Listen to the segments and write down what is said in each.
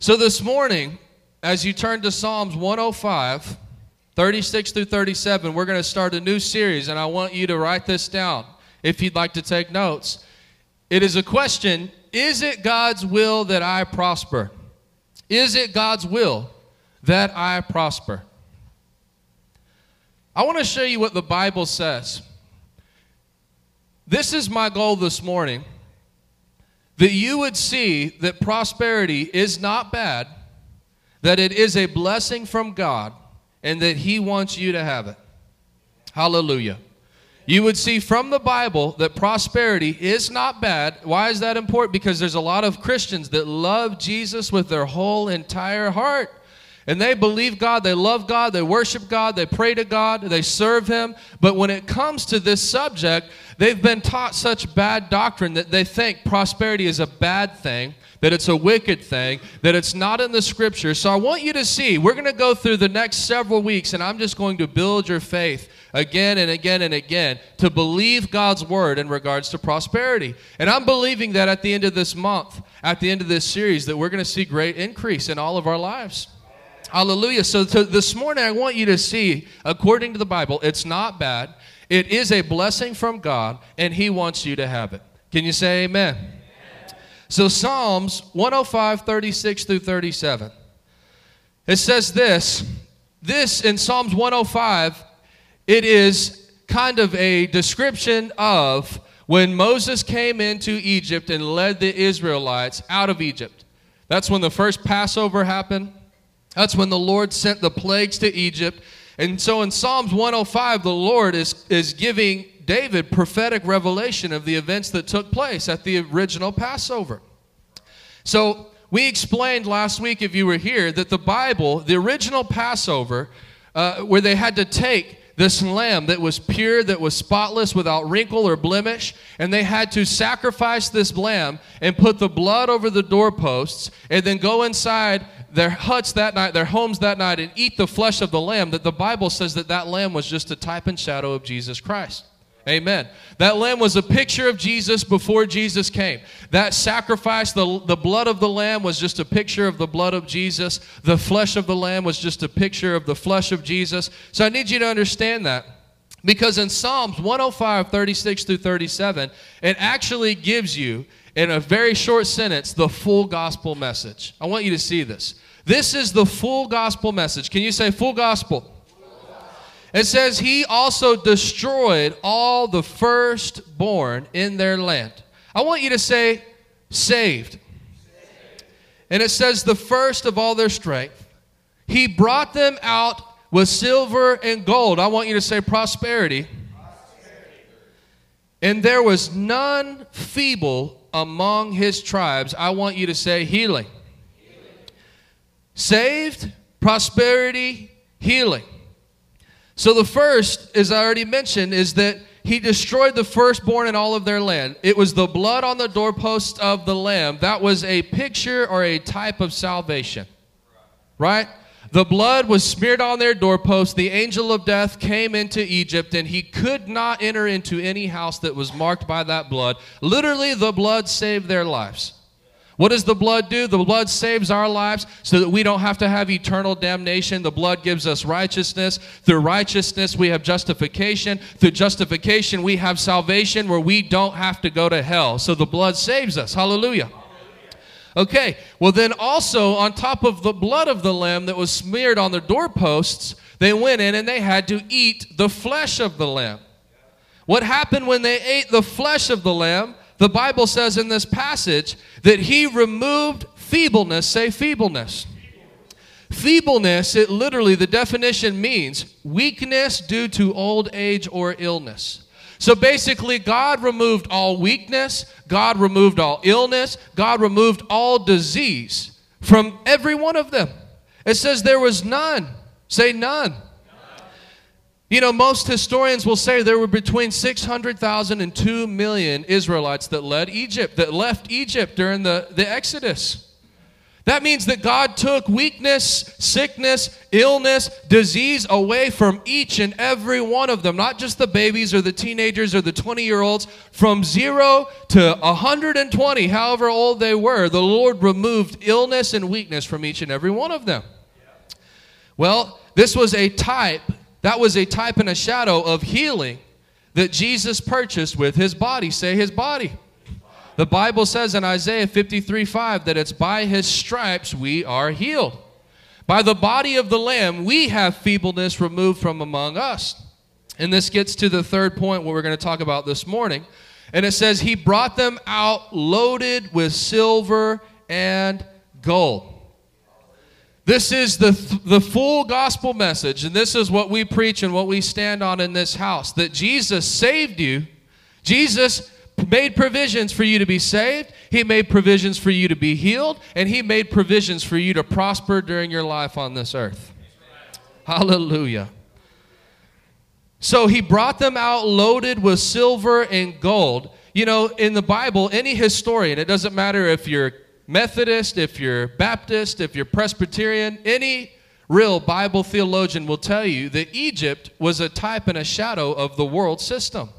So this morning, as you turn to Psalms 105, 36 through 37, we're going to start a new series, and I want you to write this down if you'd like to take notes. It is a question Is it God's will that I prosper? Is it God's will that I prosper? I want to show you what the Bible says. This is my goal this morning that you would see that prosperity is not bad, that it is a blessing from God, and that He wants you to have it. Hallelujah. You would see from the Bible that prosperity is not bad. Why is that important? Because there's a lot of Christians that love Jesus with their whole entire heart. And they believe God, they love God, they worship God, they pray to God, they serve Him. But when it comes to this subject, they've been taught such bad doctrine that they think prosperity is a bad thing, that it's a wicked thing, that it's not in the scripture. So I want you to see, we're going to go through the next several weeks, and I'm just going to build your faith again and again and again to believe God's word in regards to prosperity. And I'm believing that at the end of this month, at the end of this series, that we're going to see great increase in all of our lives. Hallelujah. So, so this morning, I want you to see, according to the Bible, it's not bad. It is a blessing from God, and He wants you to have it. Can you say amen? amen. So, Psalms 105, 36 through 37. It says this. This in Psalms 105, it is kind of a description of when Moses came into Egypt and led the Israelites out of Egypt. That's when the first Passover happened. That's when the Lord sent the plagues to Egypt. And so in Psalms 105, the Lord is, is giving David prophetic revelation of the events that took place at the original Passover. So we explained last week, if you were here, that the Bible, the original Passover, uh, where they had to take this lamb that was pure, that was spotless, without wrinkle or blemish. And they had to sacrifice this lamb and put the blood over the doorposts and then go inside their huts that night, their homes that night, and eat the flesh of the lamb. That the Bible says that that lamb was just a type and shadow of Jesus Christ. Amen. That lamb was a picture of Jesus before Jesus came. That sacrifice, the, the blood of the lamb was just a picture of the blood of Jesus. The flesh of the lamb was just a picture of the flesh of Jesus. So I need you to understand that. Because in Psalms 105, 36 through 37, it actually gives you, in a very short sentence, the full gospel message. I want you to see this. This is the full gospel message. Can you say full gospel? It says, He also destroyed all the firstborn in their land. I want you to say, saved. And it says, the first of all their strength. He brought them out with silver and gold. I want you to say, prosperity. prosperity. And there was none feeble among his tribes. I want you to say, healing. healing. Saved, prosperity, healing. So the first, as I already mentioned, is that he destroyed the firstborn in all of their land. It was the blood on the doorpost of the lamb. That was a picture or a type of salvation. Right? The blood was smeared on their doorpost. The angel of death came into Egypt, and he could not enter into any house that was marked by that blood. Literally, the blood saved their lives. What does the blood do? The blood saves our lives so that we don't have to have eternal damnation. The blood gives us righteousness. Through righteousness, we have justification. Through justification, we have salvation where we don't have to go to hell. So the blood saves us. Hallelujah. Okay, well, then also on top of the blood of the lamb that was smeared on the doorposts, they went in and they had to eat the flesh of the lamb. What happened when they ate the flesh of the lamb? The Bible says in this passage that he removed feebleness. Say feebleness. Feebleness, it literally, the definition means weakness due to old age or illness. So basically, God removed all weakness, God removed all illness, God removed all disease from every one of them. It says there was none. Say none. You know, most historians will say there were between 600,000 and 2 million Israelites that led Egypt, that left Egypt during the, the Exodus. That means that God took weakness, sickness, illness, disease away from each and every one of them, not just the babies or the teenagers or the 20 year olds. From zero to 120, however old they were, the Lord removed illness and weakness from each and every one of them. Well, this was a type, that was a type and a shadow of healing that Jesus purchased with his body. Say his body. The Bible says in Isaiah 53 5 that it's by his stripes we are healed. By the body of the Lamb, we have feebleness removed from among us. And this gets to the third point, what we're going to talk about this morning. And it says, He brought them out loaded with silver and gold. This is the, the full gospel message, and this is what we preach and what we stand on in this house that Jesus saved you. Jesus made provisions for you to be saved, He made provisions for you to be healed, and He made provisions for you to prosper during your life on this earth. Hallelujah. So He brought them out loaded with silver and gold. You know, in the Bible, any historian, it doesn't matter if you're Methodist, if you're Baptist, if you're Presbyterian, any real Bible theologian will tell you that Egypt was a type and a shadow of the world system.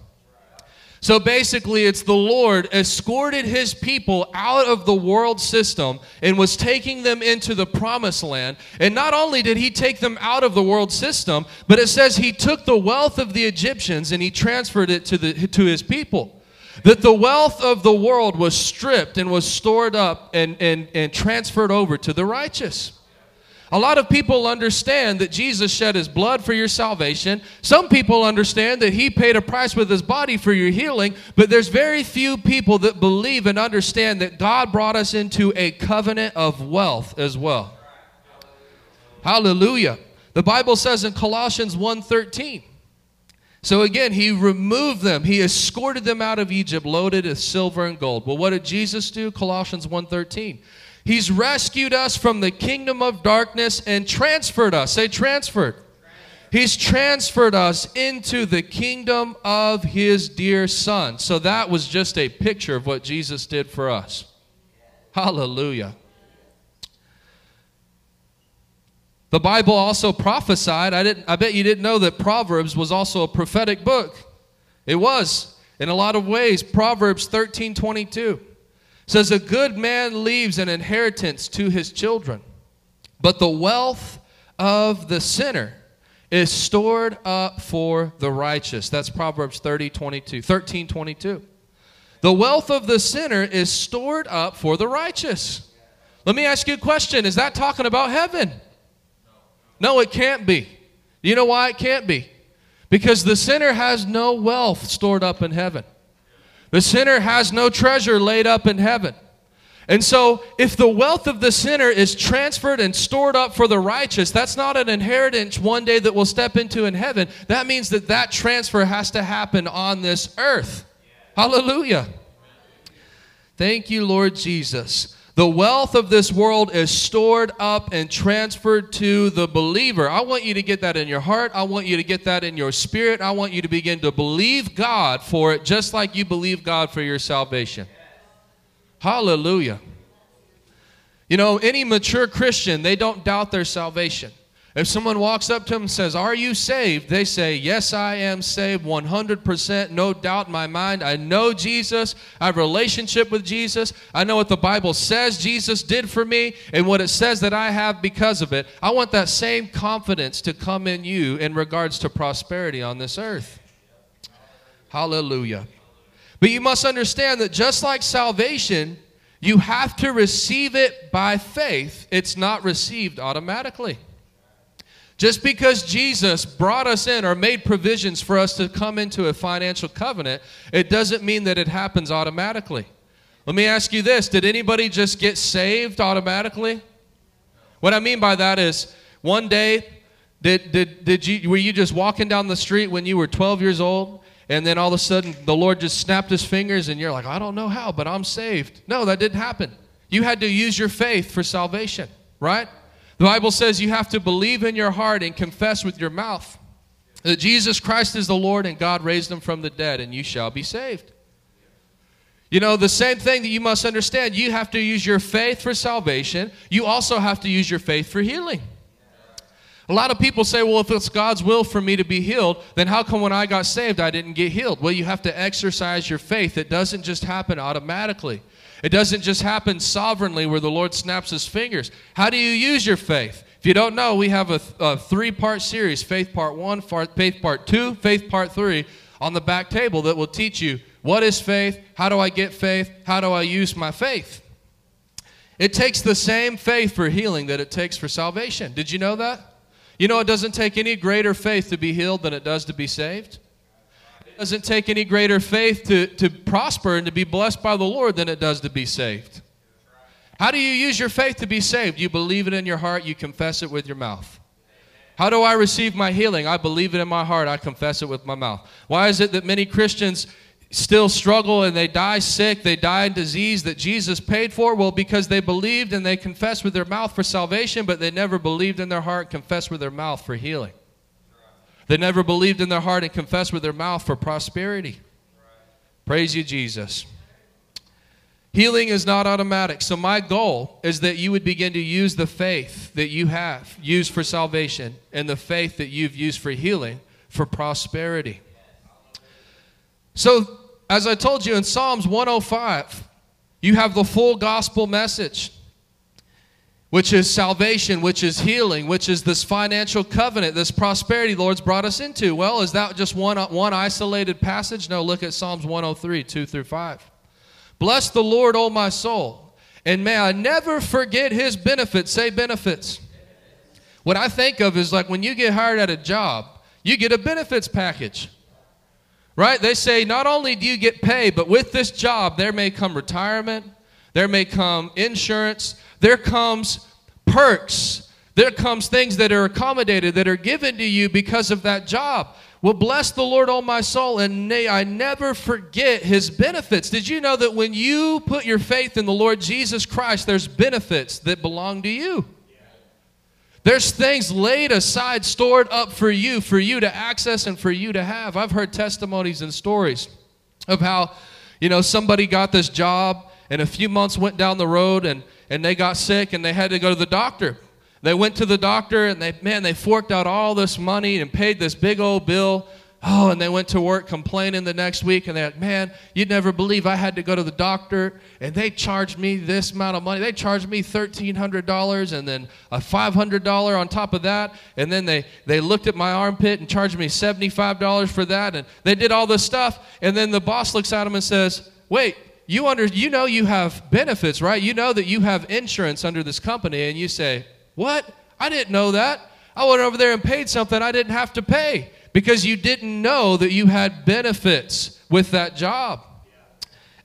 So basically, it's the Lord escorted his people out of the world system and was taking them into the promised land. And not only did he take them out of the world system, but it says he took the wealth of the Egyptians and he transferred it to, the, to his people. That the wealth of the world was stripped and was stored up and, and, and transferred over to the righteous. A lot of people understand that Jesus shed his blood for your salvation. Some people understand that he paid a price with his body for your healing, but there's very few people that believe and understand that God brought us into a covenant of wealth as well. Hallelujah. The Bible says in Colossians 1:13. So again, he removed them. He escorted them out of Egypt loaded with silver and gold. Well, what did Jesus do? Colossians 1:13. He's rescued us from the kingdom of darkness and transferred us. Say, transferred. He's transferred us into the kingdom of his dear son. So that was just a picture of what Jesus did for us. Hallelujah. The Bible also prophesied. I, didn't, I bet you didn't know that Proverbs was also a prophetic book. It was, in a lot of ways. Proverbs 13 22 says a good man leaves an inheritance to his children, but the wealth of the sinner is stored up for the righteous. That's Proverbs 30, 22, 13, 22. The wealth of the sinner is stored up for the righteous. Let me ask you a question. Is that talking about heaven? No, it can't be. You know why it can't be? Because the sinner has no wealth stored up in heaven. The sinner has no treasure laid up in heaven. And so, if the wealth of the sinner is transferred and stored up for the righteous, that's not an inheritance one day that we'll step into in heaven. That means that that transfer has to happen on this earth. Hallelujah. Thank you, Lord Jesus. The wealth of this world is stored up and transferred to the believer. I want you to get that in your heart. I want you to get that in your spirit. I want you to begin to believe God for it, just like you believe God for your salvation. Hallelujah. You know, any mature Christian, they don't doubt their salvation. If someone walks up to them and says, Are you saved? They say, Yes, I am saved 100%, no doubt in my mind. I know Jesus. I have a relationship with Jesus. I know what the Bible says Jesus did for me and what it says that I have because of it. I want that same confidence to come in you in regards to prosperity on this earth. Hallelujah. But you must understand that just like salvation, you have to receive it by faith, it's not received automatically. Just because Jesus brought us in or made provisions for us to come into a financial covenant, it doesn't mean that it happens automatically. Let me ask you this Did anybody just get saved automatically? What I mean by that is one day, did, did, did you, were you just walking down the street when you were 12 years old? And then all of a sudden, the Lord just snapped his fingers, and you're like, I don't know how, but I'm saved. No, that didn't happen. You had to use your faith for salvation, right? The Bible says you have to believe in your heart and confess with your mouth that Jesus Christ is the Lord and God raised him from the dead, and you shall be saved. You know, the same thing that you must understand you have to use your faith for salvation, you also have to use your faith for healing. A lot of people say, well, if it's God's will for me to be healed, then how come when I got saved I didn't get healed? Well, you have to exercise your faith. It doesn't just happen automatically, it doesn't just happen sovereignly where the Lord snaps his fingers. How do you use your faith? If you don't know, we have a, a three part series faith part one, faith part two, faith part three on the back table that will teach you what is faith, how do I get faith, how do I use my faith. It takes the same faith for healing that it takes for salvation. Did you know that? You know, it doesn't take any greater faith to be healed than it does to be saved. Doesn't take any greater faith to, to prosper and to be blessed by the Lord than it does to be saved. How do you use your faith to be saved? You believe it in your heart, you confess it with your mouth. How do I receive my healing? I believe it in my heart, I confess it with my mouth. Why is it that many Christians still struggle and they die sick, they die in disease that Jesus paid for? Well, because they believed and they confessed with their mouth for salvation, but they never believed in their heart, confessed with their mouth for healing. They never believed in their heart and confessed with their mouth for prosperity. Praise you, Jesus. Healing is not automatic. So, my goal is that you would begin to use the faith that you have used for salvation and the faith that you've used for healing for prosperity. So, as I told you in Psalms 105, you have the full gospel message, which is salvation, which is healing, which is this financial covenant, this prosperity the Lord's brought us into. Well, is that just one, one isolated passage? No, look at Psalms 103, 2 through 5. Bless the Lord, O my soul, and may I never forget his benefits. Say benefits. What I think of is like when you get hired at a job, you get a benefits package. Right? They say not only do you get paid, but with this job, there may come retirement, there may come insurance, there comes perks, there comes things that are accommodated, that are given to you because of that job. Well, bless the Lord, all my soul, and may I never forget his benefits. Did you know that when you put your faith in the Lord Jesus Christ, there's benefits that belong to you? There's things laid aside, stored up for you, for you to access and for you to have. I've heard testimonies and stories of how, you know, somebody got this job and a few months went down the road and, and they got sick and they had to go to the doctor. They went to the doctor and they, man, they forked out all this money and paid this big old bill Oh, and they went to work complaining the next week, and they're like, man, you'd never believe I had to go to the doctor, and they charged me this amount of money. They charged me $1,300 and then a $500 on top of that, and then they, they looked at my armpit and charged me $75 for that, and they did all this stuff, and then the boss looks at them and says, wait, you, under, you know you have benefits, right? You know that you have insurance under this company, and you say, what? I didn't know that. I went over there and paid something I didn't have to pay because you didn't know that you had benefits with that job.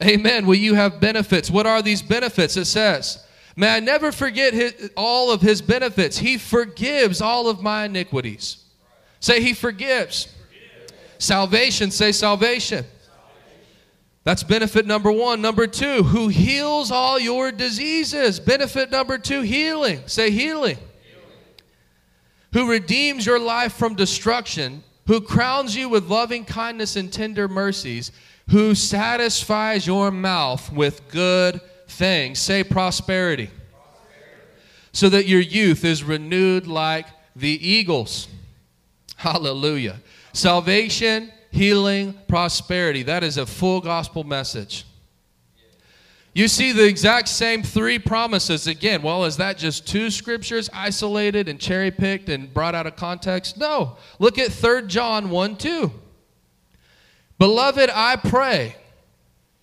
Amen. Well, you have benefits. What are these benefits? It says, May I never forget his, all of his benefits. He forgives all of my iniquities. Say, He forgives. Salvation, say salvation. That's benefit number one. Number two, who heals all your diseases. Benefit number two, healing. Say healing. healing. Who redeems your life from destruction who crowns you with loving kindness and tender mercies, who satisfies your mouth with good things. Say prosperity. prosperity. So that your youth is renewed like the eagles. Hallelujah. Salvation, healing, prosperity. That is a full gospel message. You see the exact same three promises again. Well, is that just two scriptures isolated and cherry picked and brought out of context? No. Look at 3 John 1 2. Beloved, I pray.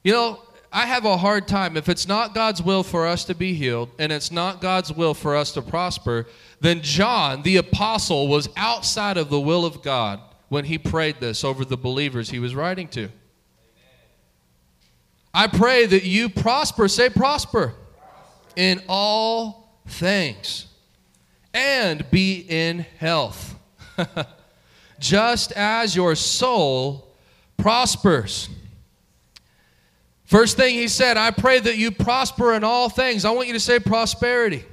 You know, I have a hard time. If it's not God's will for us to be healed and it's not God's will for us to prosper, then John, the apostle, was outside of the will of God when he prayed this over the believers he was writing to. I pray that you prosper, say prosper, in all things and be in health, just as your soul prospers. First thing he said, I pray that you prosper in all things. I want you to say prosperity.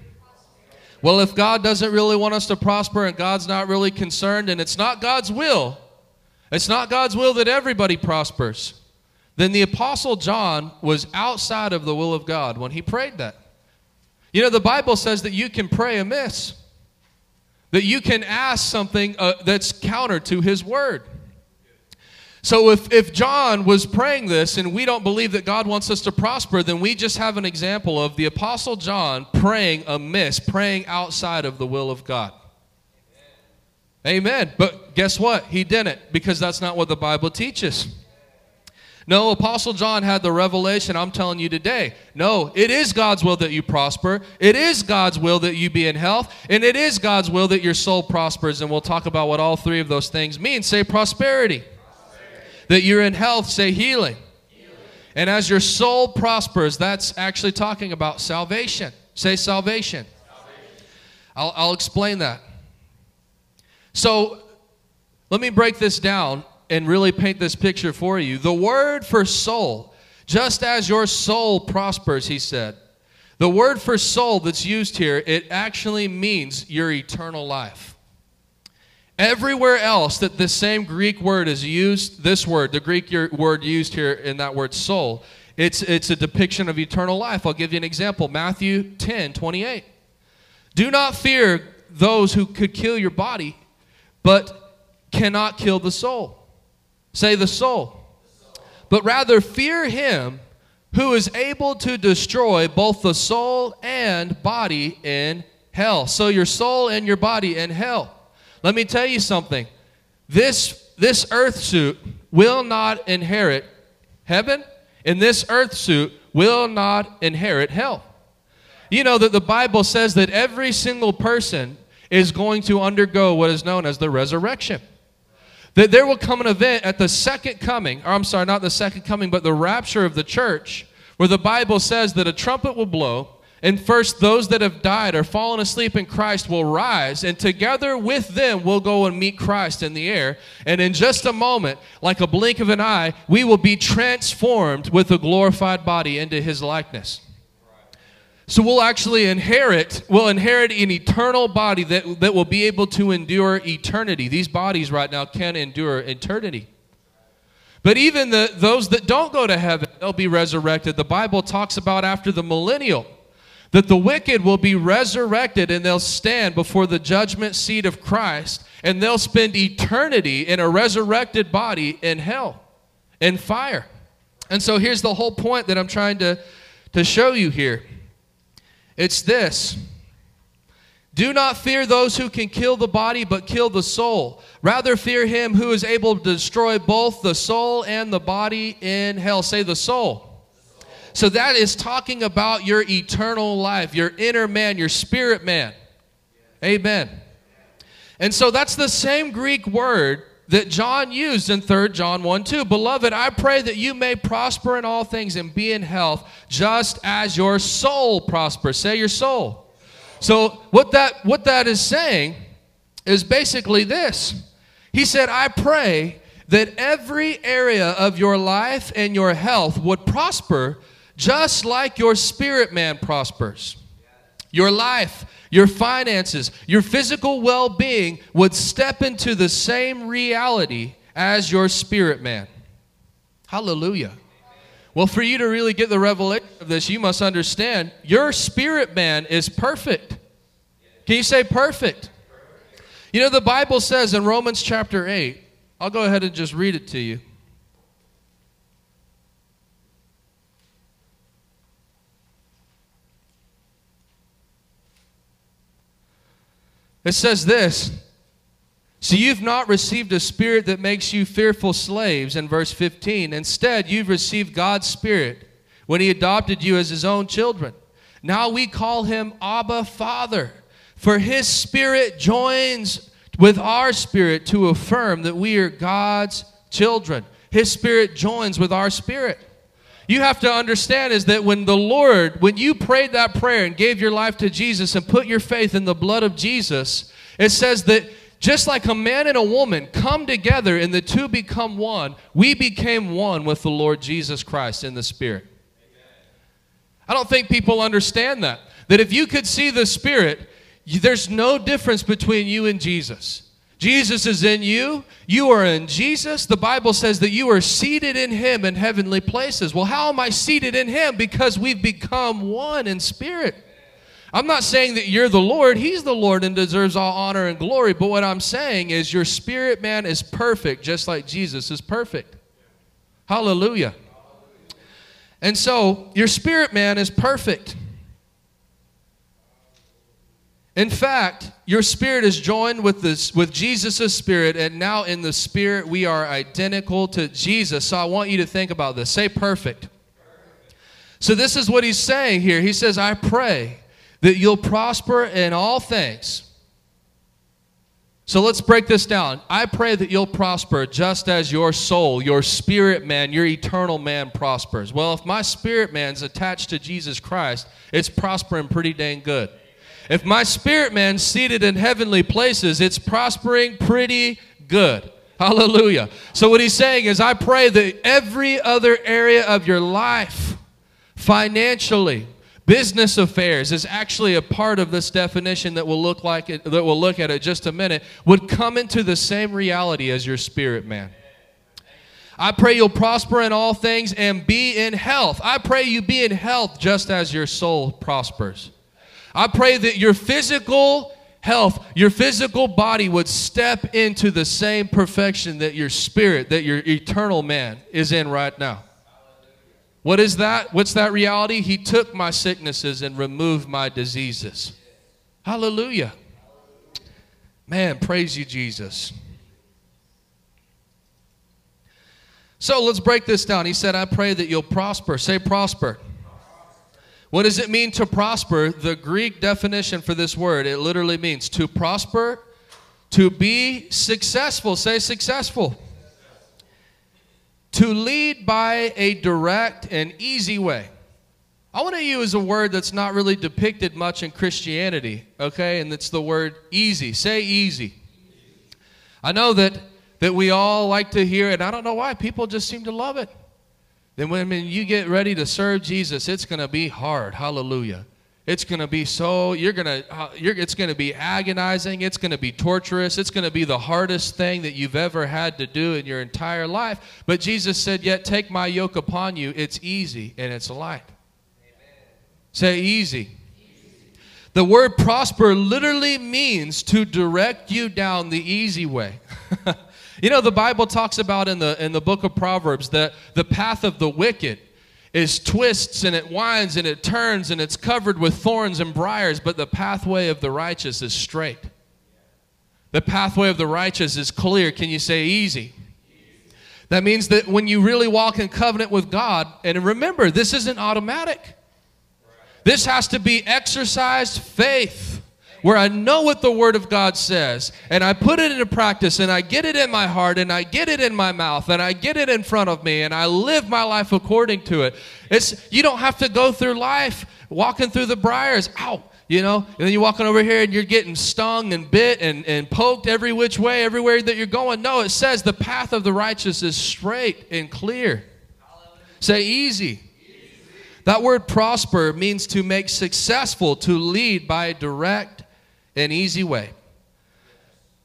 Well, if God doesn't really want us to prosper and God's not really concerned and it's not God's will, it's not God's will that everybody prospers, then the Apostle John was outside of the will of God when he prayed that. You know, the Bible says that you can pray amiss, that you can ask something uh, that's counter to his word. So if, if John was praying this and we don't believe that God wants us to prosper, then we just have an example of the Apostle John praying amiss, praying outside of the will of God. Amen. Amen. But guess what? He didn't because that's not what the Bible teaches. No, Apostle John had the revelation I'm telling you today. No, it is God's will that you prosper. It is God's will that you be in health. And it is God's will that your soul prospers. And we'll talk about what all three of those things mean. Say prosperity that you're in health, say healing. And as your soul prospers, that's actually talking about salvation. Say salvation. salvation. I'll, I'll explain that. So let me break this down and really paint this picture for you. The word for soul, just as your soul prospers, he said. The word for soul that's used here, it actually means your eternal life. Everywhere else that this same Greek word is used, this word, the Greek word used here in that word soul, it's, it's a depiction of eternal life. I'll give you an example Matthew 10 28. Do not fear those who could kill your body, but cannot kill the soul. Say the soul. But rather fear him who is able to destroy both the soul and body in hell. So your soul and your body in hell. Let me tell you something. This, this earth suit will not inherit heaven, and this earth suit will not inherit hell. You know that the Bible says that every single person is going to undergo what is known as the resurrection. That there will come an event at the second coming, or I'm sorry, not the second coming, but the rapture of the church, where the Bible says that a trumpet will blow and first, those that have died or fallen asleep in Christ will rise, and together with them we'll go and meet Christ in the air. And in just a moment, like a blink of an eye, we will be transformed with a glorified body into his likeness. So we'll actually inherit, we'll inherit an eternal body that, that will be able to endure eternity. These bodies right now can endure eternity. But even the, those that don't go to heaven, they'll be resurrected. The Bible talks about after the millennial that the wicked will be resurrected and they'll stand before the judgment seat of Christ and they'll spend eternity in a resurrected body in hell, in fire. And so here's the whole point that I'm trying to, to show you here it's this. Do not fear those who can kill the body but kill the soul. Rather, fear him who is able to destroy both the soul and the body in hell. Say the soul. So that is talking about your eternal life, your inner man, your spirit man. Amen. And so that's the same Greek word that John used in 3 John 1 2. Beloved, I pray that you may prosper in all things and be in health, just as your soul prospers. Say your soul. So what that what that is saying is basically this. He said, I pray that every area of your life and your health would prosper just like your spirit man prospers. Your life, your finances, your physical well being would step into the same reality as your spirit man. Hallelujah. Well, for you to really get the revelation of this, you must understand your spirit man is perfect. Can you say perfect? You know, the Bible says in Romans chapter 8, I'll go ahead and just read it to you. It says this So you've not received a spirit that makes you fearful slaves, in verse 15. Instead, you've received God's spirit when He adopted you as His own children. Now we call Him Abba Father, for His spirit joins with our spirit to affirm that we are God's children. His spirit joins with our spirit you have to understand is that when the Lord, when you prayed that prayer and gave your life to Jesus and put your faith in the blood of Jesus, it says that just like a man and a woman come together and the two become one, we became one with the Lord Jesus Christ in the Spirit. I don't think people understand that. That if you could see the Spirit, there's no difference between you and Jesus. Jesus is in you. You are in Jesus. The Bible says that you are seated in Him in heavenly places. Well, how am I seated in Him? Because we've become one in spirit. I'm not saying that you're the Lord. He's the Lord and deserves all honor and glory. But what I'm saying is your spirit man is perfect, just like Jesus is perfect. Hallelujah. And so your spirit man is perfect. In fact, your spirit is joined with this with Jesus' spirit, and now in the spirit we are identical to Jesus. So I want you to think about this. Say perfect. So this is what he's saying here. He says, I pray that you'll prosper in all things. So let's break this down. I pray that you'll prosper just as your soul, your spirit man, your eternal man prospers. Well, if my spirit man's attached to Jesus Christ, it's prospering pretty dang good. If my spirit man's seated in heavenly places, it's prospering pretty good. Hallelujah. So, what he's saying is, I pray that every other area of your life, financially, Business affairs is actually a part of this definition that we'll look like it, that we'll look at it just a minute would come into the same reality as your spirit man. I pray you'll prosper in all things and be in health. I pray you be in health just as your soul prospers. I pray that your physical health, your physical body would step into the same perfection that your spirit, that your eternal man is in right now. What is that? What's that reality? He took my sicknesses and removed my diseases. Hallelujah. Man, praise you, Jesus. So let's break this down. He said, I pray that you'll prosper. Say prosper. What does it mean to prosper? The Greek definition for this word, it literally means to prosper, to be successful. Say successful to lead by a direct and easy way. I want to use a word that's not really depicted much in Christianity, okay? And it's the word easy. Say easy. I know that, that we all like to hear it. I don't know why. People just seem to love it. Then when you get ready to serve Jesus, it's going to be hard. Hallelujah. It's going to be so, you're going to, uh, you're, it's going to be agonizing. It's going to be torturous. It's going to be the hardest thing that you've ever had to do in your entire life. But Jesus said, Yet take my yoke upon you. It's easy and it's light. Amen. Say easy. easy. The word prosper literally means to direct you down the easy way. you know, the Bible talks about in the, in the book of Proverbs that the path of the wicked is twists and it winds and it turns and it's covered with thorns and briars, but the pathway of the righteous is straight. The pathway of the righteous is clear. Can you say easy? That means that when you really walk in covenant with God, and remember, this isn't automatic. This has to be exercised faith where I know what the Word of God says and I put it into practice and I get it in my heart and I get it in my mouth and I get it in front of me and I live my life according to it. It's you don't have to go through life walking through the briars. Ow, you know, and then you're walking over here and you're getting stung and bit and, and poked every which way, everywhere that you're going. No, it says the path of the righteous is straight and clear. Say easy. That word prosper means to make successful, to lead by direct an easy way.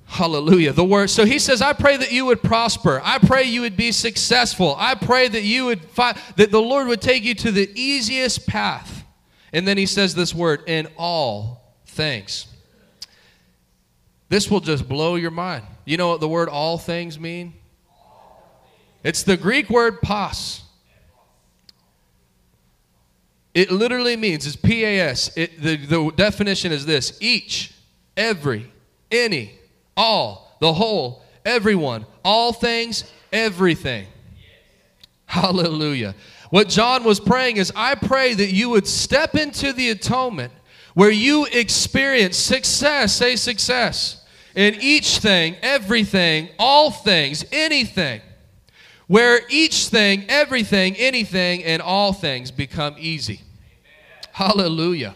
Hallelujah. The word. So he says, I pray that you would prosper. I pray you would be successful. I pray that you would find that the Lord would take you to the easiest path. And then he says this word, in all things. This will just blow your mind. You know what the word all things mean? It's the Greek word pas. It literally means, it's P A S. The, the definition is this each every, any, all, the whole, everyone, all things, everything. Hallelujah. What John was praying is, I pray that you would step into the atonement where you experience success, say success, in each thing, everything, all things, anything, where each thing, everything, anything, and all things become easy. Hallelujah.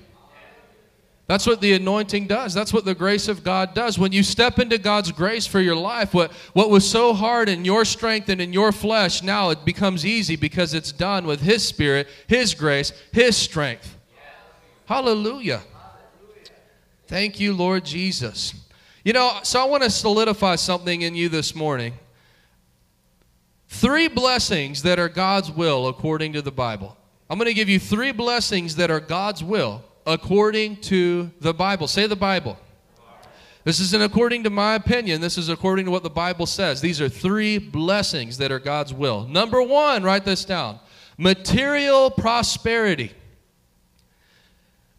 That's what the anointing does. That's what the grace of God does. When you step into God's grace for your life, what, what was so hard in your strength and in your flesh, now it becomes easy because it's done with His Spirit, His grace, His strength. Hallelujah. Thank you, Lord Jesus. You know, so I want to solidify something in you this morning. Three blessings that are God's will according to the Bible. I'm going to give you three blessings that are God's will according to the Bible. Say the Bible. This isn't according to my opinion. This is according to what the Bible says. These are three blessings that are God's will. Number one, write this down material prosperity.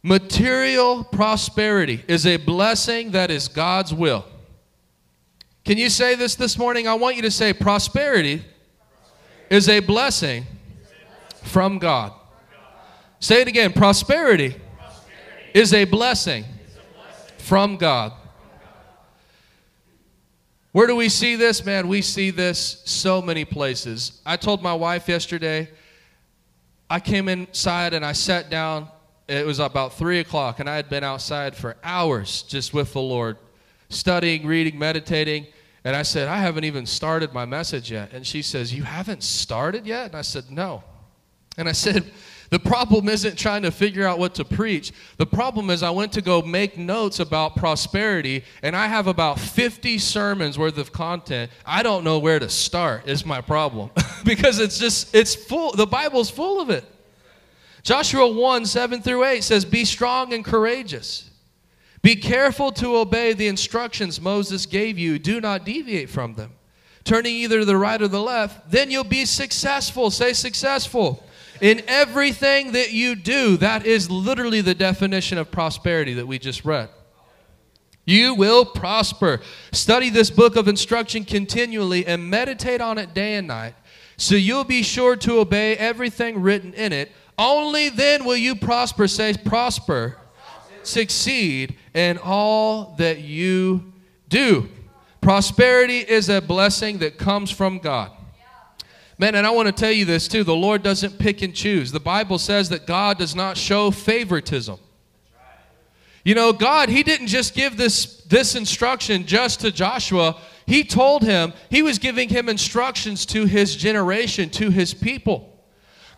Material prosperity is a blessing that is God's will. Can you say this this morning? I want you to say prosperity is a blessing from God. Say it again prosperity is a blessing from God. Where do we see this? Man, we see this so many places. I told my wife yesterday, I came inside and I sat down. It was about 3 o'clock, and I had been outside for hours just with the Lord, studying, reading, meditating. And I said, I haven't even started my message yet. And she says, You haven't started yet? And I said, No. And I said, the problem isn't trying to figure out what to preach. The problem is I went to go make notes about prosperity and I have about 50 sermons worth of content. I don't know where to start is my problem because it's just it's full the Bible's full of it. Joshua 1 7 through 8 says, Be strong and courageous. Be careful to obey the instructions Moses gave you. Do not deviate from them. Turning either to the right or the left, then you'll be successful. Say successful. In everything that you do, that is literally the definition of prosperity that we just read. You will prosper. Study this book of instruction continually and meditate on it day and night, so you'll be sure to obey everything written in it. Only then will you prosper. Say, prosper, succeed in all that you do. Prosperity is a blessing that comes from God. Man, and I want to tell you this too the Lord doesn't pick and choose. The Bible says that God does not show favoritism. You know, God, He didn't just give this, this instruction just to Joshua. He told him, He was giving him instructions to His generation, to His people.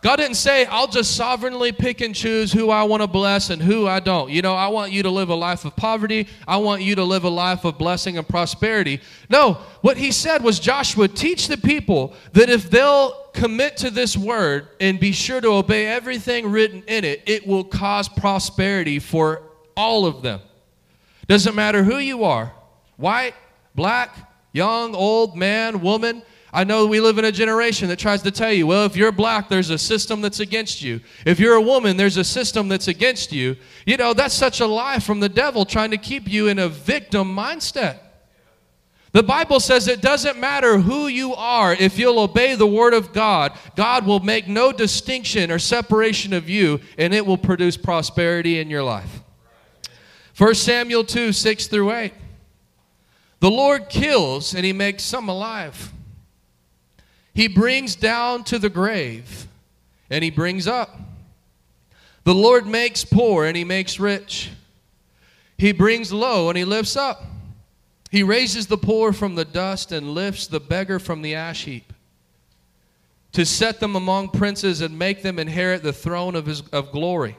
God didn't say, I'll just sovereignly pick and choose who I want to bless and who I don't. You know, I want you to live a life of poverty. I want you to live a life of blessing and prosperity. No, what he said was, Joshua, teach the people that if they'll commit to this word and be sure to obey everything written in it, it will cause prosperity for all of them. Doesn't matter who you are white, black, young, old, man, woman. I know we live in a generation that tries to tell you, well, if you're black, there's a system that's against you. If you're a woman, there's a system that's against you. You know, that's such a lie from the devil trying to keep you in a victim mindset. The Bible says it doesn't matter who you are, if you'll obey the Word of God, God will make no distinction or separation of you, and it will produce prosperity in your life. 1 Samuel 2 6 through 8. The Lord kills and he makes some alive. He brings down to the grave and he brings up. The Lord makes poor and he makes rich. He brings low and he lifts up. He raises the poor from the dust and lifts the beggar from the ash heap to set them among princes and make them inherit the throne of, his, of glory.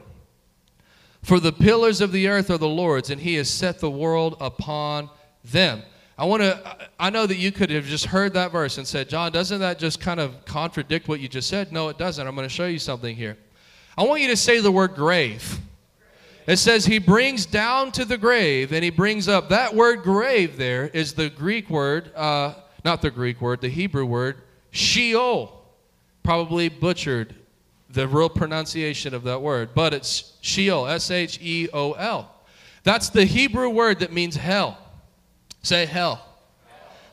For the pillars of the earth are the Lord's, and he has set the world upon them. I want to, I know that you could have just heard that verse and said, John, doesn't that just kind of contradict what you just said? No, it doesn't. I'm going to show you something here. I want you to say the word grave. It says he brings down to the grave and he brings up. That word grave there is the Greek word, uh, not the Greek word, the Hebrew word, Sheol. Probably butchered the real pronunciation of that word, but it's Sheol, S H E O L. That's the Hebrew word that means hell. Say hell.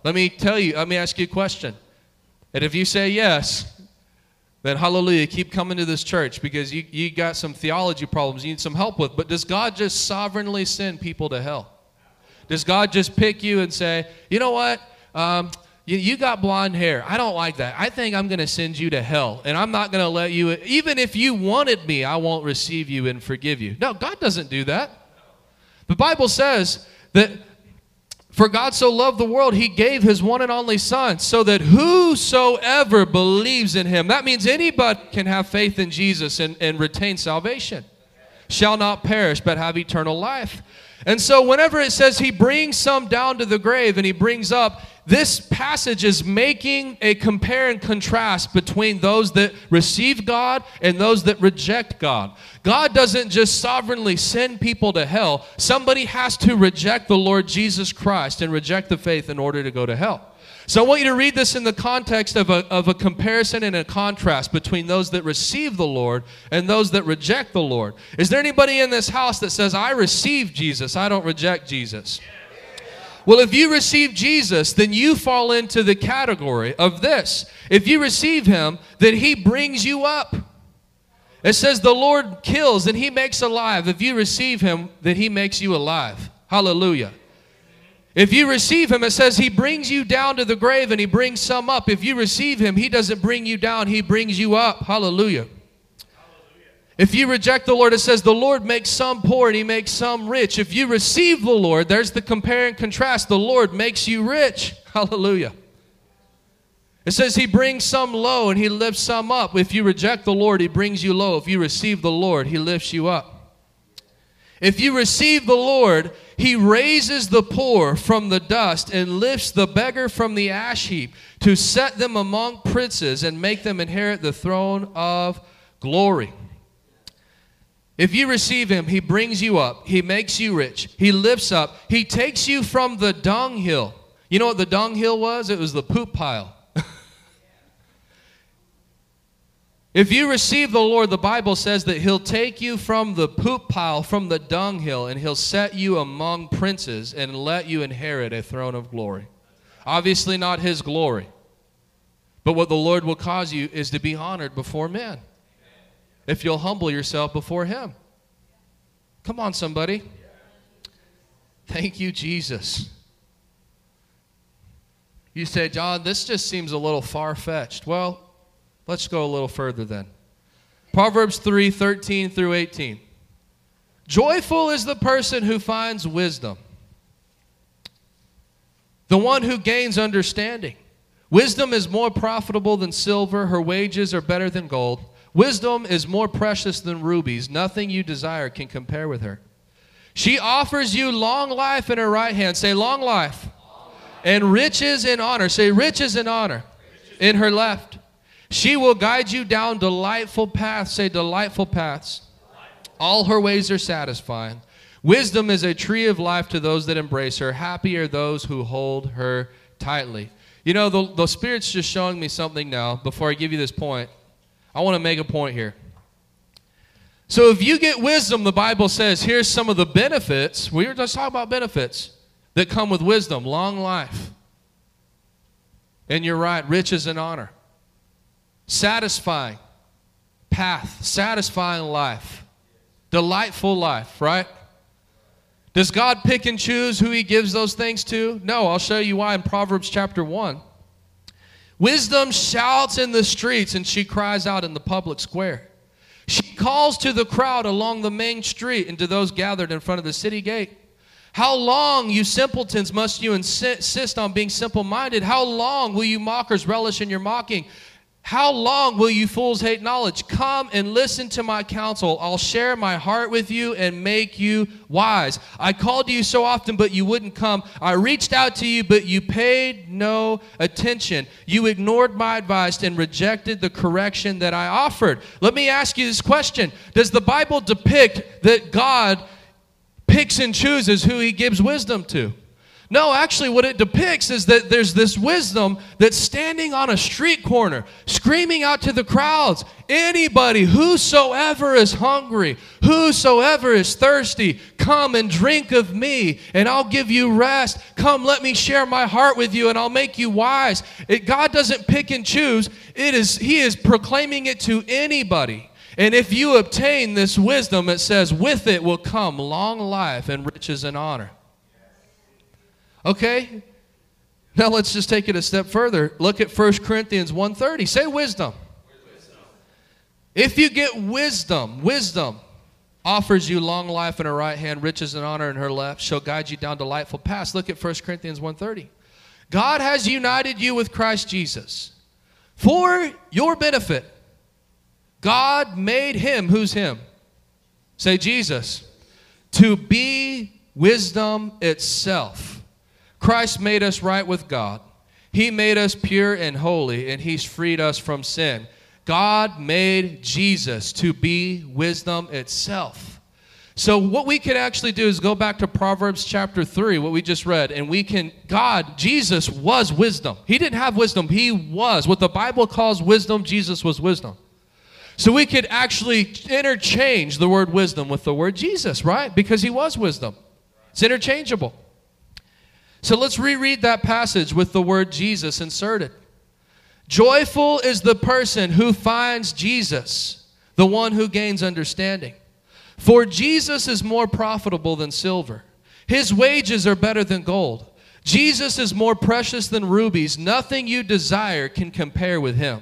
Let me tell you, let me ask you a question. And if you say yes, then hallelujah, keep coming to this church because you, you got some theology problems you need some help with. But does God just sovereignly send people to hell? Does God just pick you and say, you know what? Um, you, you got blonde hair. I don't like that. I think I'm going to send you to hell. And I'm not going to let you, even if you wanted me, I won't receive you and forgive you. No, God doesn't do that. The Bible says that for God so loved the world, he gave his one and only Son, so that whosoever believes in him, that means anybody can have faith in Jesus and, and retain salvation, shall not perish but have eternal life. And so, whenever it says he brings some down to the grave and he brings up, this passage is making a compare and contrast between those that receive God and those that reject God. God doesn't just sovereignly send people to hell, somebody has to reject the Lord Jesus Christ and reject the faith in order to go to hell. So I want you to read this in the context of a, of a comparison and a contrast between those that receive the Lord and those that reject the Lord. Is there anybody in this house that says, I receive Jesus, I don't reject Jesus? Well, if you receive Jesus, then you fall into the category of this. If you receive him, then he brings you up. It says the Lord kills and he makes alive. If you receive him, then he makes you alive. Hallelujah. If you receive him, it says he brings you down to the grave and he brings some up. If you receive him, he doesn't bring you down, he brings you up. Hallelujah. If you reject the Lord, it says the Lord makes some poor and he makes some rich. If you receive the Lord, there's the compare and contrast. The Lord makes you rich. Hallelujah. It says he brings some low and he lifts some up. If you reject the Lord, he brings you low. If you receive the Lord, he lifts you up. If you receive the Lord, he raises the poor from the dust and lifts the beggar from the ash heap to set them among princes and make them inherit the throne of glory. If you receive him, he brings you up, he makes you rich, he lifts up, he takes you from the dunghill. You know what the dunghill was? It was the poop pile. If you receive the Lord, the Bible says that He'll take you from the poop pile, from the dunghill, and He'll set you among princes and let you inherit a throne of glory. Obviously, not His glory. But what the Lord will cause you is to be honored before men. If you'll humble yourself before Him. Come on, somebody. Thank you, Jesus. You say, John, this just seems a little far fetched. Well, Let's go a little further then. Proverbs 3 13 through 18. Joyful is the person who finds wisdom, the one who gains understanding. Wisdom is more profitable than silver, her wages are better than gold. Wisdom is more precious than rubies. Nothing you desire can compare with her. She offers you long life in her right hand. Say, long life. Long life. And riches and honor. Say, riches and honor riches. in her left. She will guide you down delightful paths. Say, delightful paths. All her ways are satisfying. Wisdom is a tree of life to those that embrace her. Happy are those who hold her tightly. You know, the, the Spirit's just showing me something now. Before I give you this point, I want to make a point here. So, if you get wisdom, the Bible says, here's some of the benefits. We were just talking about benefits that come with wisdom long life. And you're right, riches and honor satisfying path, satisfying life, delightful life, right? Does God pick and choose who he gives those things to? No, I'll show you why in Proverbs chapter 1. Wisdom shouts in the streets and she cries out in the public square. She calls to the crowd along the main street and to those gathered in front of the city gate. How long, you simpletons, must you insist on being simple minded? How long will you mockers relish in your mocking? How long will you fools hate knowledge? Come and listen to my counsel. I'll share my heart with you and make you wise. I called you so often, but you wouldn't come. I reached out to you, but you paid no attention. You ignored my advice and rejected the correction that I offered. Let me ask you this question Does the Bible depict that God picks and chooses who he gives wisdom to? No, actually, what it depicts is that there's this wisdom that's standing on a street corner, screaming out to the crowds anybody, whosoever is hungry, whosoever is thirsty, come and drink of me, and I'll give you rest. Come, let me share my heart with you, and I'll make you wise. It, God doesn't pick and choose, it is, He is proclaiming it to anybody. And if you obtain this wisdom, it says, with it will come long life and riches and honor. Okay? Now let's just take it a step further. Look at 1 Corinthians 1:30. Say wisdom. If you get wisdom, wisdom, offers you long life in her right hand, riches and honor in her left, shall guide you down delightful paths. Look at 1 Corinthians 1.30. God has united you with Christ Jesus for your benefit. God made him, who's him? Say Jesus. To be wisdom itself. Christ made us right with God. He made us pure and holy, and He's freed us from sin. God made Jesus to be wisdom itself. So, what we can actually do is go back to Proverbs chapter 3, what we just read, and we can, God, Jesus was wisdom. He didn't have wisdom, He was. What the Bible calls wisdom, Jesus was wisdom. So, we could actually interchange the word wisdom with the word Jesus, right? Because He was wisdom. It's interchangeable. So let's reread that passage with the word Jesus inserted. Joyful is the person who finds Jesus, the one who gains understanding. For Jesus is more profitable than silver, his wages are better than gold. Jesus is more precious than rubies. Nothing you desire can compare with him.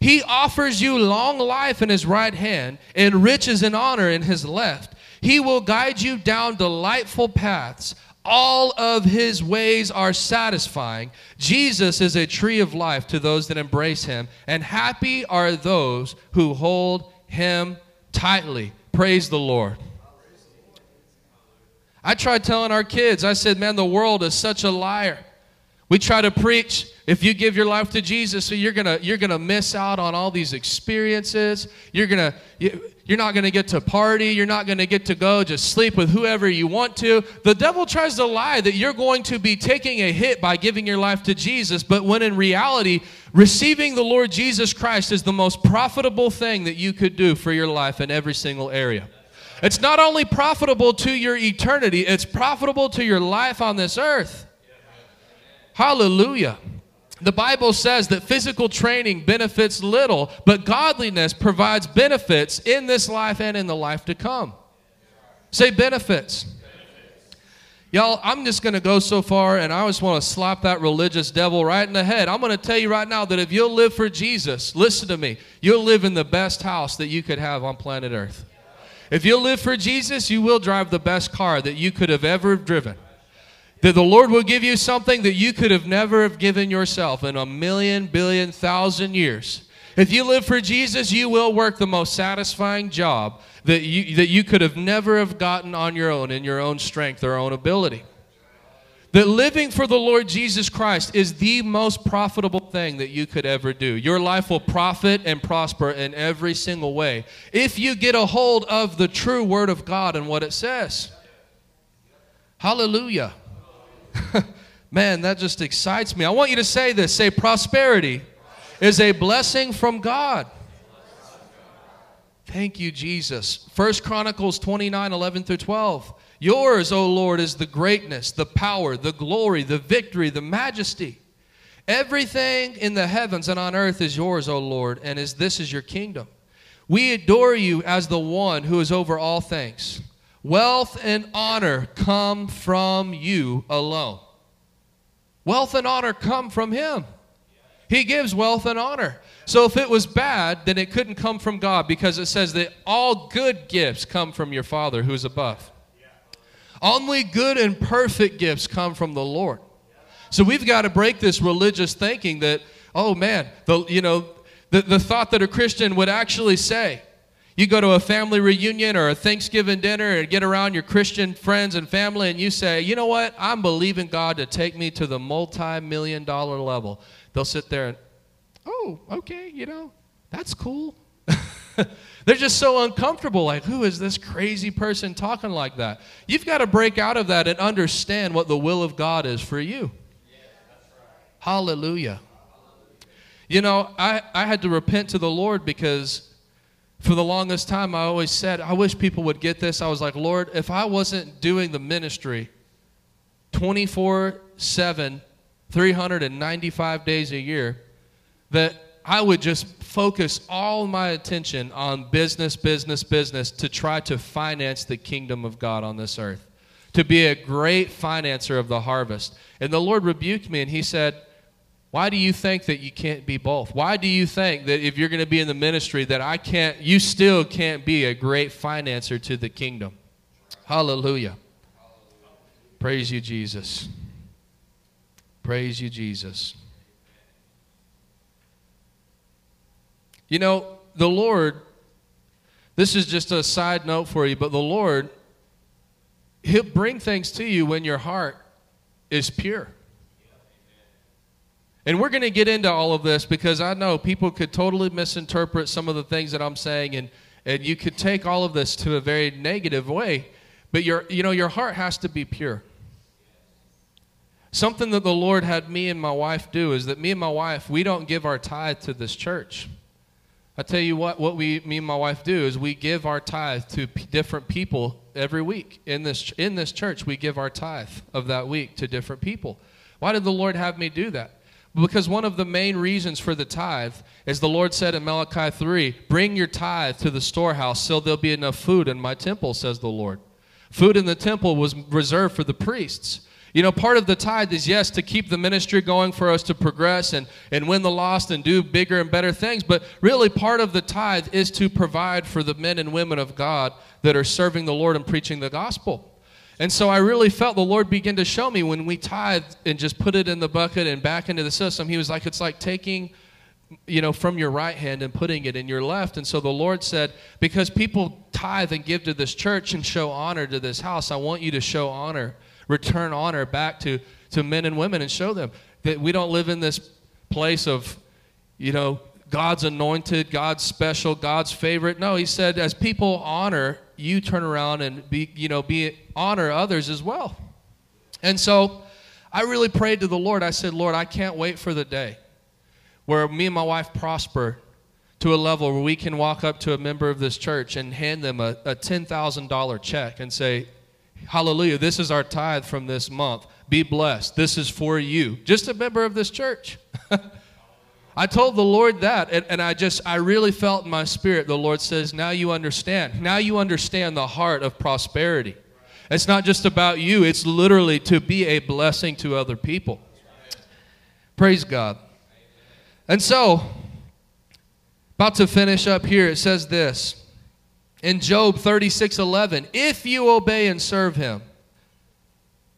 He offers you long life in his right hand and riches and honor in his left. He will guide you down delightful paths all of his ways are satisfying. Jesus is a tree of life to those that embrace him, and happy are those who hold him tightly. Praise the Lord. I tried telling our kids, I said, man, the world is such a liar. We try to preach if you give your life to Jesus, so you're gonna you're gonna miss out on all these experiences. You're gonna you, you're not gonna get to party. You're not gonna get to go just sleep with whoever you want to. The devil tries to lie that you're going to be taking a hit by giving your life to Jesus, but when in reality, receiving the Lord Jesus Christ is the most profitable thing that you could do for your life in every single area. It's not only profitable to your eternity, it's profitable to your life on this earth. Hallelujah. The Bible says that physical training benefits little, but godliness provides benefits in this life and in the life to come. Say benefits. Y'all, I'm just going to go so far and I just want to slap that religious devil right in the head. I'm going to tell you right now that if you'll live for Jesus, listen to me, you'll live in the best house that you could have on planet Earth. If you'll live for Jesus, you will drive the best car that you could have ever driven. That the Lord will give you something that you could have never have given yourself in a million, billion, thousand years. If you live for Jesus, you will work the most satisfying job that you, that you could have never have gotten on your own in your own strength or own ability. That living for the Lord Jesus Christ is the most profitable thing that you could ever do. Your life will profit and prosper in every single way if you get a hold of the true Word of God and what it says. Hallelujah. Man, that just excites me. I want you to say this say, prosperity is a blessing from God. Thank you, Jesus. First Chronicles 29 11 through 12. Yours, O Lord, is the greatness, the power, the glory, the victory, the majesty. Everything in the heavens and on earth is yours, O Lord, and is this is your kingdom. We adore you as the one who is over all things. Wealth and honor come from you alone. Wealth and honor come from Him. He gives wealth and honor. So if it was bad, then it couldn't come from God because it says that all good gifts come from your Father who is above. Only good and perfect gifts come from the Lord. So we've got to break this religious thinking that, oh man, the, you know, the, the thought that a Christian would actually say, you go to a family reunion or a Thanksgiving dinner and get around your Christian friends and family and you say, you know what? I'm believing God to take me to the multi million dollar level. They'll sit there and, oh, okay, you know, that's cool. They're just so uncomfortable. Like, who is this crazy person talking like that? You've got to break out of that and understand what the will of God is for you. Hallelujah. You know, I, I had to repent to the Lord because for the longest time, I always said, I wish people would get this. I was like, Lord, if I wasn't doing the ministry 24 7, 395 days a year, that I would just focus all my attention on business, business, business to try to finance the kingdom of God on this earth, to be a great financer of the harvest. And the Lord rebuked me and He said, Why do you think that you can't be both? Why do you think that if you're going to be in the ministry that I can't you still can't be a great financer to the kingdom? Hallelujah. Praise you Jesus. Praise you Jesus. You know, the Lord this is just a side note for you, but the Lord he'll bring things to you when your heart is pure. And we're going to get into all of this because I know people could totally misinterpret some of the things that I'm saying and and you could take all of this to a very negative way, but your you know your heart has to be pure. Something that the Lord had me and my wife do is that me and my wife, we don't give our tithe to this church. I tell you what, what we, me and my wife do is we give our tithe to p- different people every week in this in this church. We give our tithe of that week to different people. Why did the Lord have me do that? Because one of the main reasons for the tithe is the Lord said in Malachi 3 Bring your tithe to the storehouse so there'll be enough food in my temple, says the Lord. Food in the temple was reserved for the priests. You know, part of the tithe is, yes, to keep the ministry going for us to progress and, and win the lost and do bigger and better things. But really, part of the tithe is to provide for the men and women of God that are serving the Lord and preaching the gospel. And so I really felt the Lord begin to show me when we tithe and just put it in the bucket and back into the system. He was like, it's like taking, you know, from your right hand and putting it in your left. And so the Lord said, because people tithe and give to this church and show honor to this house, I want you to show honor, return honor back to, to men and women and show them that we don't live in this place of, you know, God's anointed, God's special, God's favorite. No, he said, as people honor, you turn around and be, you know, be honor others as well. And so I really prayed to the Lord. I said, Lord, I can't wait for the day where me and my wife prosper to a level where we can walk up to a member of this church and hand them a, a $10,000 check and say, Hallelujah, this is our tithe from this month. Be blessed. This is for you. Just a member of this church. I told the Lord that, and, and, I just, I really felt in my spirit, the Lord says, Now you understand. Now you understand the heart of prosperity. It's not just about you, it's literally to be a blessing to other people. Praise God. And so, about to finish up here, it says this in Job 36 11, if you obey and serve him,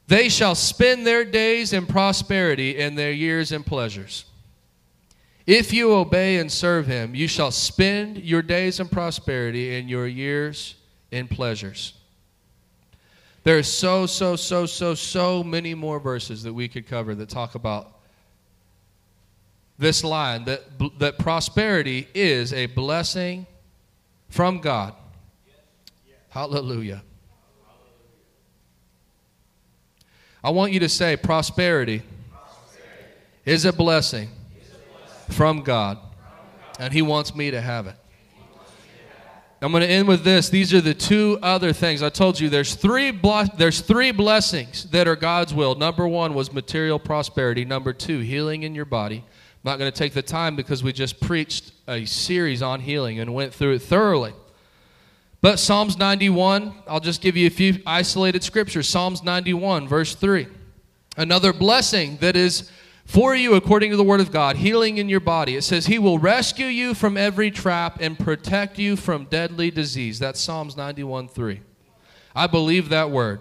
they shall spend their days in prosperity and their years in pleasures. If you obey and serve him, you shall spend your days in prosperity and your years in pleasures. There are so, so, so, so, so many more verses that we could cover that talk about this line that, that prosperity is a blessing from God. Hallelujah. I want you to say prosperity, prosperity. is a blessing from God, and He wants me to have it. I'm going to end with this. These are the two other things I told you. There's three there's three blessings that are God's will. Number one was material prosperity. Number two, healing in your body. I'm not going to take the time because we just preached a series on healing and went through it thoroughly. But Psalms 91, I'll just give you a few isolated scriptures. Psalms 91, verse 3. Another blessing that is for you according to the word of God, healing in your body. It says, He will rescue you from every trap and protect you from deadly disease. That's Psalms 91 3. I believe that word.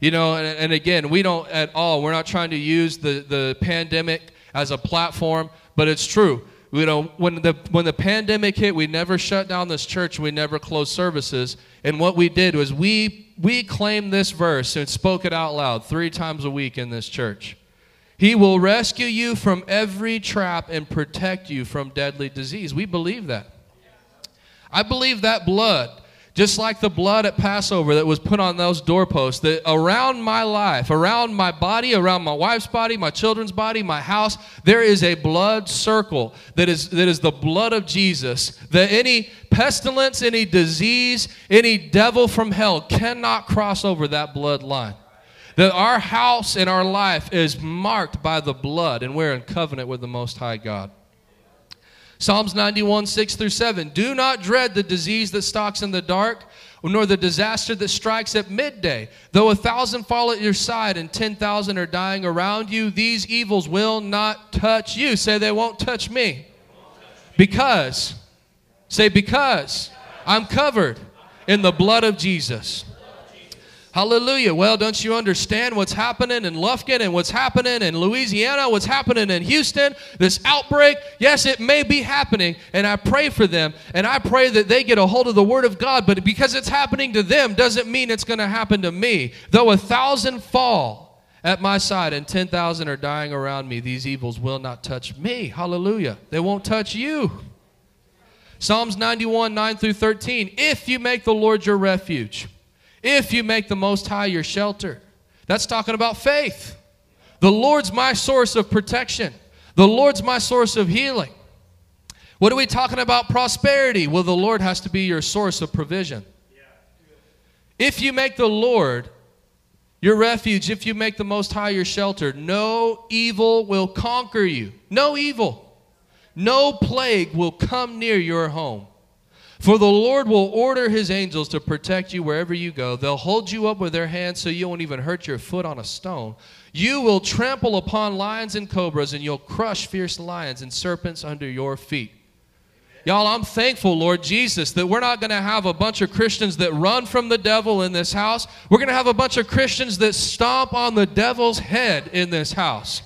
You know, and, and again, we don't at all, we're not trying to use the, the pandemic as a platform, but it's true. You know, when the when the pandemic hit, we never shut down this church. We never closed services. And what we did was we we claimed this verse and spoke it out loud three times a week in this church. He will rescue you from every trap and protect you from deadly disease. We believe that. I believe that blood, just like the blood at Passover that was put on those doorposts, that around my life, around my body, around my wife's body, my children's body, my house, there is a blood circle that is, that is the blood of Jesus. That any pestilence, any disease, any devil from hell cannot cross over that bloodline. That our house and our life is marked by the blood, and we're in covenant with the Most High God. Psalms 91, 6 through 7. Do not dread the disease that stalks in the dark, nor the disaster that strikes at midday. Though a thousand fall at your side and 10,000 are dying around you, these evils will not touch you. Say, they won't touch me. Because, say, because I'm covered in the blood of Jesus. Hallelujah. Well, don't you understand what's happening in Lufkin and what's happening in Louisiana, what's happening in Houston? This outbreak, yes, it may be happening, and I pray for them, and I pray that they get a hold of the Word of God, but because it's happening to them doesn't mean it's going to happen to me. Though a thousand fall at my side and 10,000 are dying around me, these evils will not touch me. Hallelujah. They won't touch you. Psalms 91, 9 through 13. If you make the Lord your refuge, if you make the Most High your shelter. That's talking about faith. The Lord's my source of protection, the Lord's my source of healing. What are we talking about prosperity? Well, the Lord has to be your source of provision. If you make the Lord your refuge, if you make the Most High your shelter, no evil will conquer you. No evil. No plague will come near your home. For the Lord will order his angels to protect you wherever you go. They'll hold you up with their hands so you won't even hurt your foot on a stone. You will trample upon lions and cobras, and you'll crush fierce lions and serpents under your feet. Y'all, I'm thankful, Lord Jesus, that we're not going to have a bunch of Christians that run from the devil in this house. We're going to have a bunch of Christians that stomp on the devil's head in this house.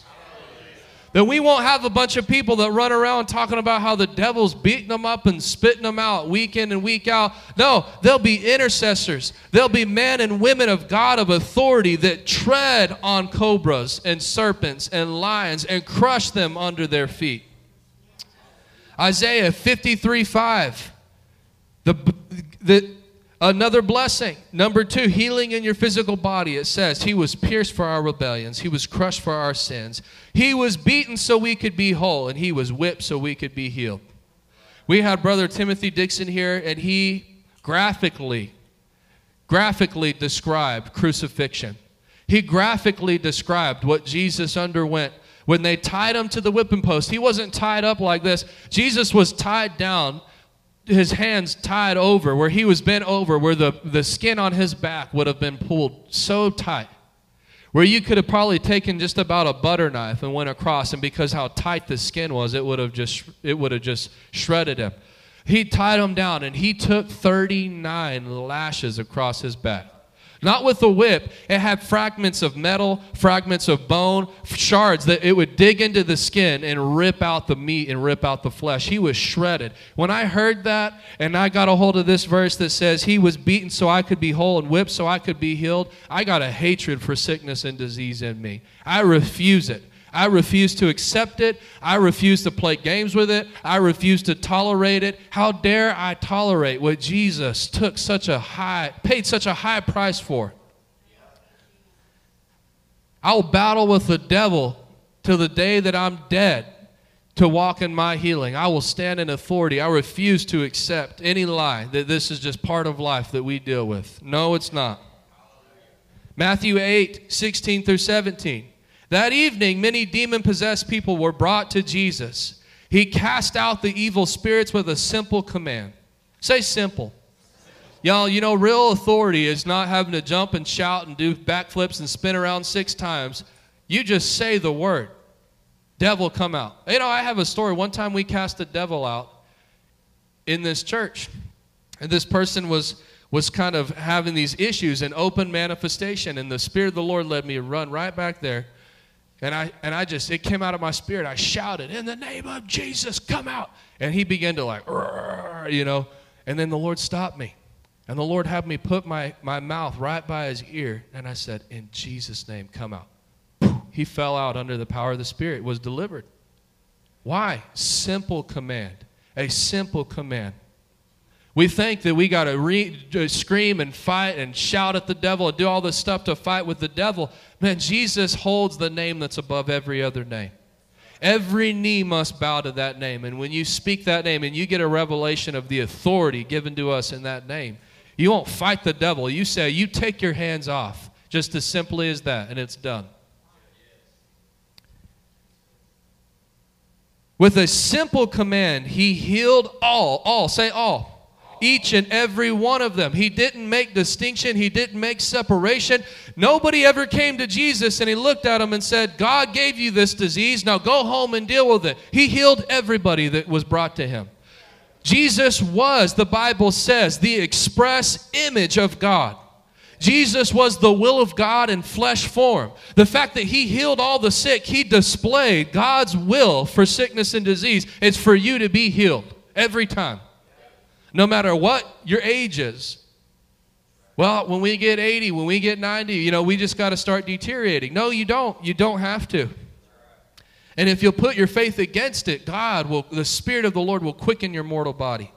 That we won't have a bunch of people that run around talking about how the devil's beating them up and spitting them out week in and week out. No, they'll be intercessors. They'll be men and women of God of authority that tread on cobras and serpents and lions and crush them under their feet. Isaiah 53 5. The, the, Another blessing. Number two, healing in your physical body. It says, He was pierced for our rebellions, He was crushed for our sins. He was beaten so we could be whole, and He was whipped so we could be healed. We had Brother Timothy Dixon here, and he graphically, graphically described crucifixion. He graphically described what Jesus underwent when they tied him to the whipping post. He wasn't tied up like this, Jesus was tied down his hands tied over, where he was bent over, where the, the skin on his back would have been pulled so tight, where you could have probably taken just about a butter knife and went across, and because how tight the skin was, it would have just it would have just shredded him. He tied him down, and he took 39 lashes across his back. Not with a whip. It had fragments of metal, fragments of bone, shards that it would dig into the skin and rip out the meat and rip out the flesh. He was shredded. When I heard that and I got a hold of this verse that says, He was beaten so I could be whole and whipped so I could be healed, I got a hatred for sickness and disease in me. I refuse it. I refuse to accept it. I refuse to play games with it. I refuse to tolerate it. How dare I tolerate what Jesus took such a high, paid such a high price for? I'll battle with the devil till the day that I'm dead to walk in my healing. I will stand in authority. I refuse to accept any lie that this is just part of life that we deal with. No, it's not. Matthew 8, 16 through 17. That evening, many demon possessed people were brought to Jesus. He cast out the evil spirits with a simple command. Say simple. Y'all, you know, real authority is not having to jump and shout and do backflips and spin around six times. You just say the word. Devil, come out. You know, I have a story. One time we cast a devil out in this church. And this person was was kind of having these issues in open manifestation. And the Spirit of the Lord led me to run right back there and I, and I just, it came out of my spirit. I shouted, In the name of Jesus, come out. And he began to like, you know. And then the Lord stopped me. And the Lord had me put my, my mouth right by his ear. And I said, In Jesus' name, come out. He fell out under the power of the Spirit, was delivered. Why? Simple command. A simple command. We think that we got to re- uh, scream and fight and shout at the devil and do all this stuff to fight with the devil. Man, Jesus holds the name that's above every other name. Every knee must bow to that name. And when you speak that name and you get a revelation of the authority given to us in that name, you won't fight the devil. You say, you take your hands off, just as simply as that, and it's done. With a simple command, he healed all, all, say all. Each and every one of them. He didn't make distinction, he didn't make separation. Nobody ever came to Jesus and he looked at him and said, God gave you this disease, now go home and deal with it. He healed everybody that was brought to him. Jesus was, the Bible says, the express image of God. Jesus was the will of God in flesh form. The fact that he healed all the sick, he displayed God's will for sickness and disease. It's for you to be healed every time, no matter what your age is. Well, when we get 80, when we get 90, you know, we just got to start deteriorating. No, you don't. You don't have to. And if you'll put your faith against it, God will, the Spirit of the Lord will quicken your mortal body.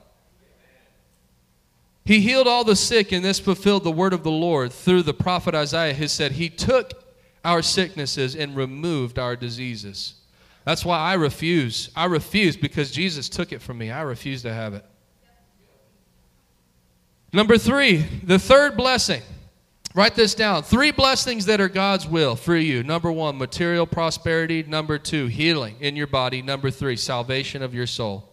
He healed all the sick, and this fulfilled the word of the Lord through the prophet Isaiah, who said, He took our sicknesses and removed our diseases. That's why I refuse. I refuse because Jesus took it from me. I refuse to have it. Number three, the third blessing. Write this down. Three blessings that are God's will for you. Number one, material prosperity. Number two, healing in your body. Number three, salvation of your soul.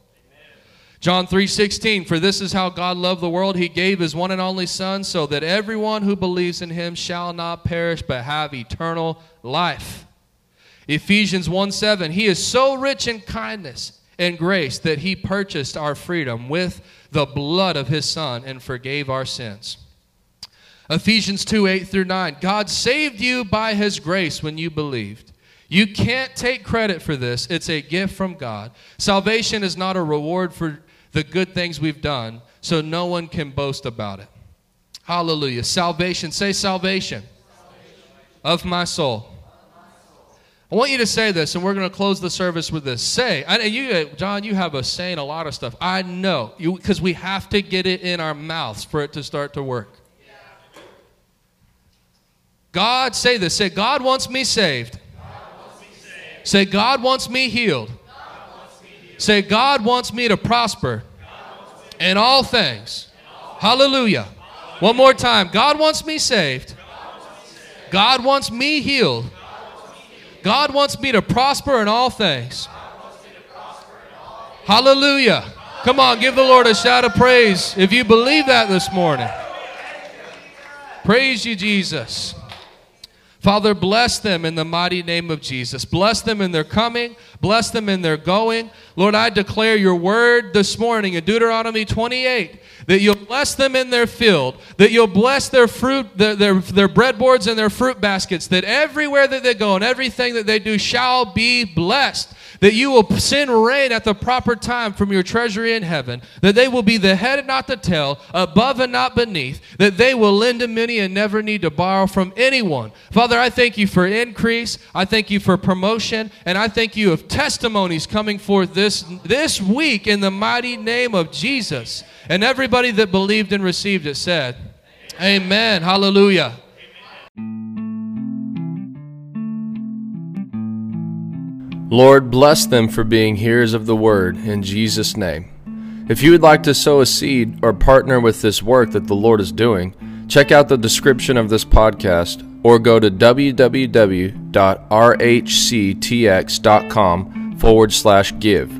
John 3:16 For this is how God loved the world he gave his one and only son so that everyone who believes in him shall not perish but have eternal life. Ephesians 1:7 He is so rich in kindness and grace that he purchased our freedom with the blood of his son and forgave our sins. Ephesians 2 8 through 9. God saved you by his grace when you believed. You can't take credit for this, it's a gift from God. Salvation is not a reward for the good things we've done, so no one can boast about it. Hallelujah. Salvation. Say salvation, salvation. Of, my soul. I want you to say this, and we're going to close the service with this. Say, and you, John, you have us saying a lot of stuff. I know, because we have to get it in our mouths for it to start to work. God, say this. Say, God wants me saved. Wants me saved. Say, God wants me healed. Say, God wants me to prosper in all things. Hallelujah. One more time. God wants me saved. God wants me healed. God wants me to prosper in all things. Hallelujah. Come on, give the Lord a shout of praise if you believe that this morning. Praise you, Jesus. Father, bless them in the mighty name of Jesus. Bless them in their coming. Bless them in their going. Lord, I declare your word this morning in Deuteronomy 28 that you'll bless them in their field, that you'll bless their fruit, their, their, their breadboards and their fruit baskets, that everywhere that they go and everything that they do shall be blessed that you will send rain at the proper time from your treasury in heaven, that they will be the head and not the tail, above and not beneath, that they will lend to many and never need to borrow from anyone. Father, I thank you for increase. I thank you for promotion, and I thank you of testimonies coming forth this, this week in the mighty name of Jesus. And everybody that believed and received it said, Amen. Amen. Hallelujah. Lord, bless them for being hearers of the word in Jesus' name. If you would like to sow a seed or partner with this work that the Lord is doing, check out the description of this podcast or go to www.rhctx.com forward slash give.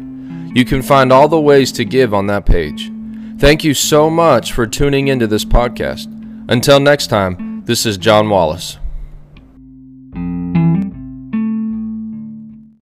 You can find all the ways to give on that page. Thank you so much for tuning into this podcast. Until next time, this is John Wallace.